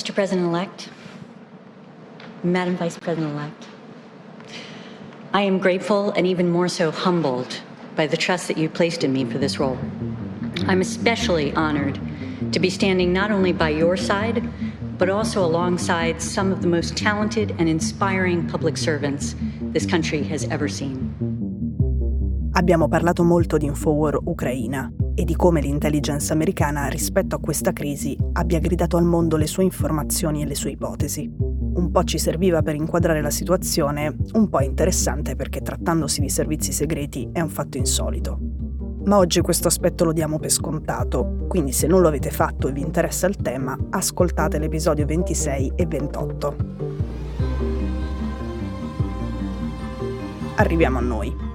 Mr. President elect, Madam Vice President elect, I am grateful and even more so humbled by the trust that you placed in me for this role. I'm especially honored to be standing not only by your side, but also alongside some of the most talented and inspiring public servants this country has ever seen. Abbiamo parlato molto di Infowar Ucraina e di come l'intelligence americana rispetto a questa crisi abbia gridato al mondo le sue informazioni e le sue ipotesi. Un po' ci serviva per inquadrare la situazione, un po' interessante perché trattandosi di servizi segreti è un fatto insolito. Ma oggi questo aspetto lo diamo per scontato, quindi se non lo avete fatto e vi interessa il tema, ascoltate l'episodio 26 e 28. Arriviamo a noi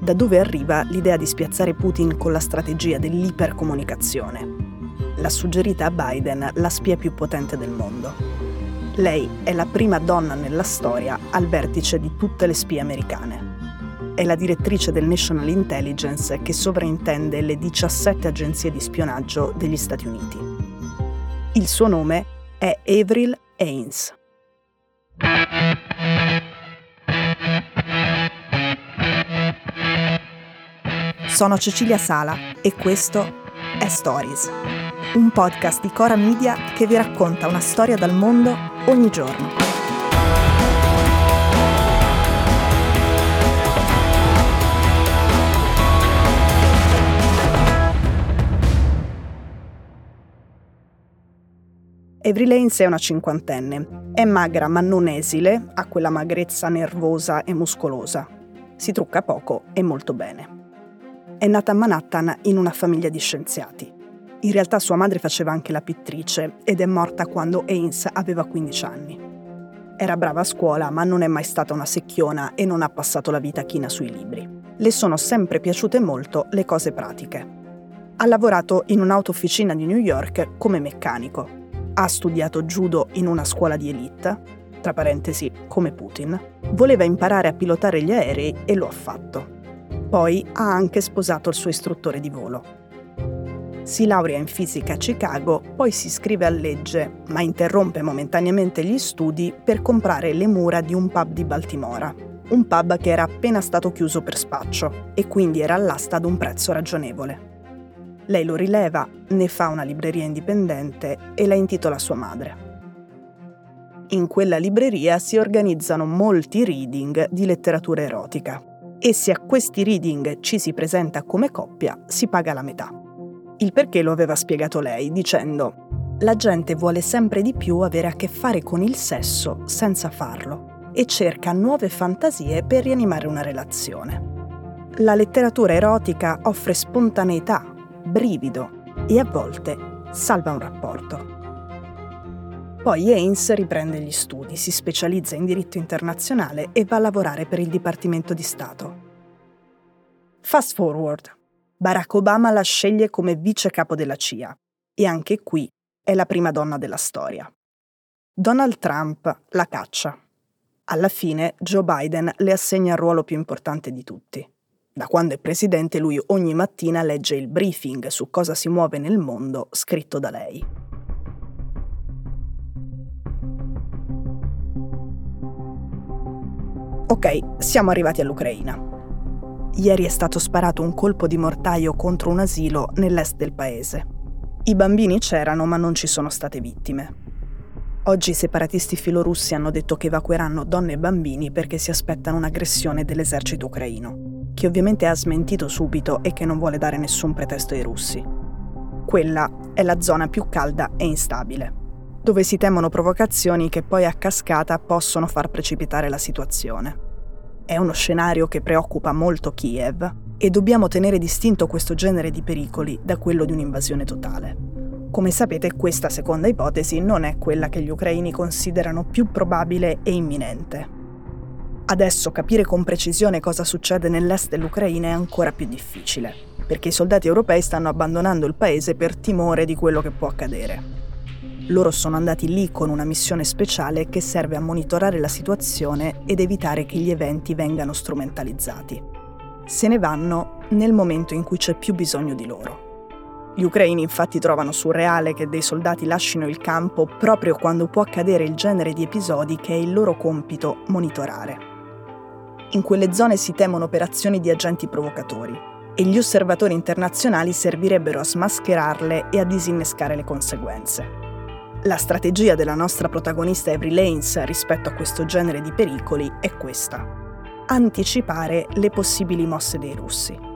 da dove arriva l'idea di spiazzare Putin con la strategia dell'ipercomunicazione. L'ha suggerita a Biden la spia più potente del mondo. Lei è la prima donna nella storia al vertice di tutte le spie americane. È la direttrice del National Intelligence che sovrintende le 17 agenzie di spionaggio degli Stati Uniti. Il suo nome è Avril Haines. Sono Cecilia Sala e questo è Stories, un podcast di Cora Media che vi racconta una storia dal mondo ogni giorno. Avery Lanes è una cinquantenne. È magra ma non esile, ha quella magrezza nervosa e muscolosa. Si trucca poco e molto bene è nata a Manhattan in una famiglia di scienziati. In realtà sua madre faceva anche la pittrice ed è morta quando Haynes aveva 15 anni. Era brava a scuola, ma non è mai stata una secchiona e non ha passato la vita china sui libri. Le sono sempre piaciute molto le cose pratiche. Ha lavorato in un'autofficina di New York come meccanico. Ha studiato judo in una scuola di elite, tra parentesi come Putin. Voleva imparare a pilotare gli aerei e lo ha fatto. Poi ha anche sposato il suo istruttore di volo. Si laurea in fisica a Chicago, poi si iscrive a legge, ma interrompe momentaneamente gli studi per comprare le mura di un pub di Baltimora, un pub che era appena stato chiuso per spaccio e quindi era all'asta ad un prezzo ragionevole. Lei lo rileva, ne fa una libreria indipendente e la intitola sua madre. In quella libreria si organizzano molti reading di letteratura erotica e se a questi reading ci si presenta come coppia si paga la metà. Il perché lo aveva spiegato lei dicendo la gente vuole sempre di più avere a che fare con il sesso senza farlo e cerca nuove fantasie per rianimare una relazione. La letteratura erotica offre spontaneità, brivido e a volte salva un rapporto. Poi Haynes riprende gli studi, si specializza in diritto internazionale e va a lavorare per il Dipartimento di Stato. Fast forward. Barack Obama la sceglie come vice capo della CIA e anche qui è la prima donna della storia. Donald Trump la caccia. Alla fine Joe Biden le assegna il ruolo più importante di tutti. Da quando è presidente lui ogni mattina legge il briefing su cosa si muove nel mondo scritto da lei. Ok, siamo arrivati all'Ucraina. Ieri è stato sparato un colpo di mortaio contro un asilo nell'est del paese. I bambini c'erano, ma non ci sono state vittime. Oggi i separatisti filorussi hanno detto che evacueranno donne e bambini perché si aspettano un'aggressione dell'esercito ucraino, che ovviamente ha smentito subito e che non vuole dare nessun pretesto ai russi. Quella è la zona più calda e instabile dove si temono provocazioni che poi a cascata possono far precipitare la situazione. È uno scenario che preoccupa molto Kiev e dobbiamo tenere distinto questo genere di pericoli da quello di un'invasione totale. Come sapete, questa seconda ipotesi non è quella che gli ucraini considerano più probabile e imminente. Adesso capire con precisione cosa succede nell'est dell'Ucraina è ancora più difficile, perché i soldati europei stanno abbandonando il paese per timore di quello che può accadere. Loro sono andati lì con una missione speciale che serve a monitorare la situazione ed evitare che gli eventi vengano strumentalizzati. Se ne vanno nel momento in cui c'è più bisogno di loro. Gli ucraini infatti trovano surreale che dei soldati lasciano il campo proprio quando può accadere il genere di episodi che è il loro compito monitorare. In quelle zone si temono operazioni di agenti provocatori e gli osservatori internazionali servirebbero a smascherarle e a disinnescare le conseguenze. La strategia della nostra protagonista Avery Lanes rispetto a questo genere di pericoli è questa. Anticipare le possibili mosse dei russi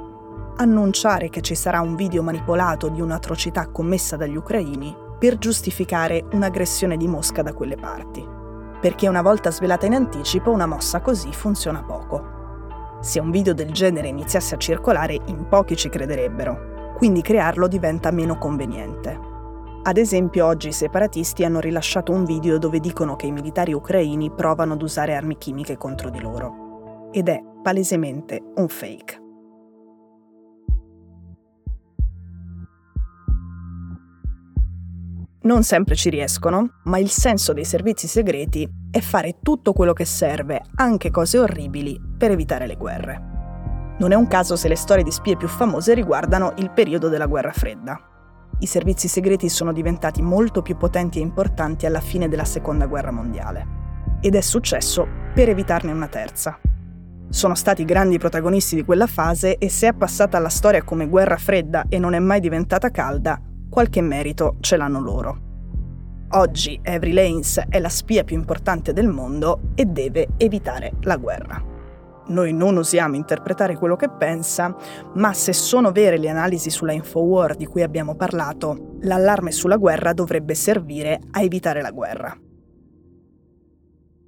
annunciare che ci sarà un video manipolato di un'atrocità commessa dagli ucraini per giustificare un'aggressione di Mosca da quelle parti. Perché una volta svelata in anticipo una mossa così funziona poco. Se un video del genere iniziasse a circolare, in pochi ci crederebbero, quindi crearlo diventa meno conveniente. Ad esempio, oggi i separatisti hanno rilasciato un video dove dicono che i militari ucraini provano ad usare armi chimiche contro di loro. Ed è palesemente un fake. Non sempre ci riescono, ma il senso dei servizi segreti è fare tutto quello che serve, anche cose orribili, per evitare le guerre. Non è un caso se le storie di spie più famose riguardano il periodo della guerra fredda. I servizi segreti sono diventati molto più potenti e importanti alla fine della seconda guerra mondiale. Ed è successo per evitarne una terza. Sono stati grandi protagonisti di quella fase e se è passata alla storia come guerra fredda e non è mai diventata calda, qualche merito ce l'hanno loro. Oggi Avery Lanes è la spia più importante del mondo e deve evitare la guerra. Noi non osiamo interpretare quello che pensa, ma se sono vere le analisi sulla Infowar di cui abbiamo parlato, l'allarme sulla guerra dovrebbe servire a evitare la guerra.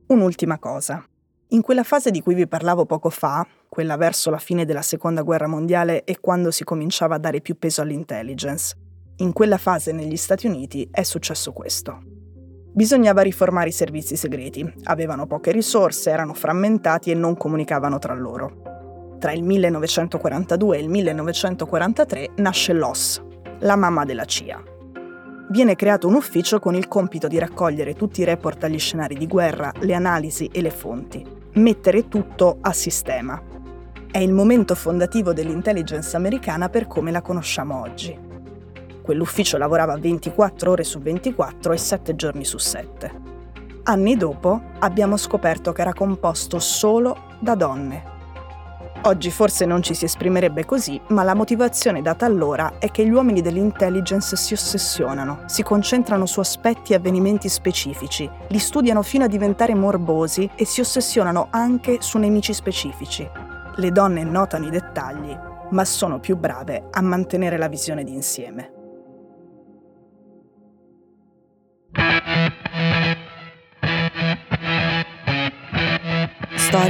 Un'ultima cosa. In quella fase di cui vi parlavo poco fa, quella verso la fine della Seconda Guerra Mondiale e quando si cominciava a dare più peso all'intelligence, in quella fase negli Stati Uniti è successo questo. Bisognava riformare i servizi segreti, avevano poche risorse, erano frammentati e non comunicavano tra loro. Tra il 1942 e il 1943 nasce l'OS, la mamma della CIA. Viene creato un ufficio con il compito di raccogliere tutti i report agli scenari di guerra, le analisi e le fonti, mettere tutto a sistema. È il momento fondativo dell'intelligence americana per come la conosciamo oggi. Quell'ufficio lavorava 24 ore su 24 e 7 giorni su 7. Anni dopo abbiamo scoperto che era composto solo da donne. Oggi forse non ci si esprimerebbe così, ma la motivazione data allora è che gli uomini dell'intelligence si ossessionano, si concentrano su aspetti e avvenimenti specifici, li studiano fino a diventare morbosi e si ossessionano anche su nemici specifici. Le donne notano i dettagli, ma sono più brave a mantenere la visione d'insieme.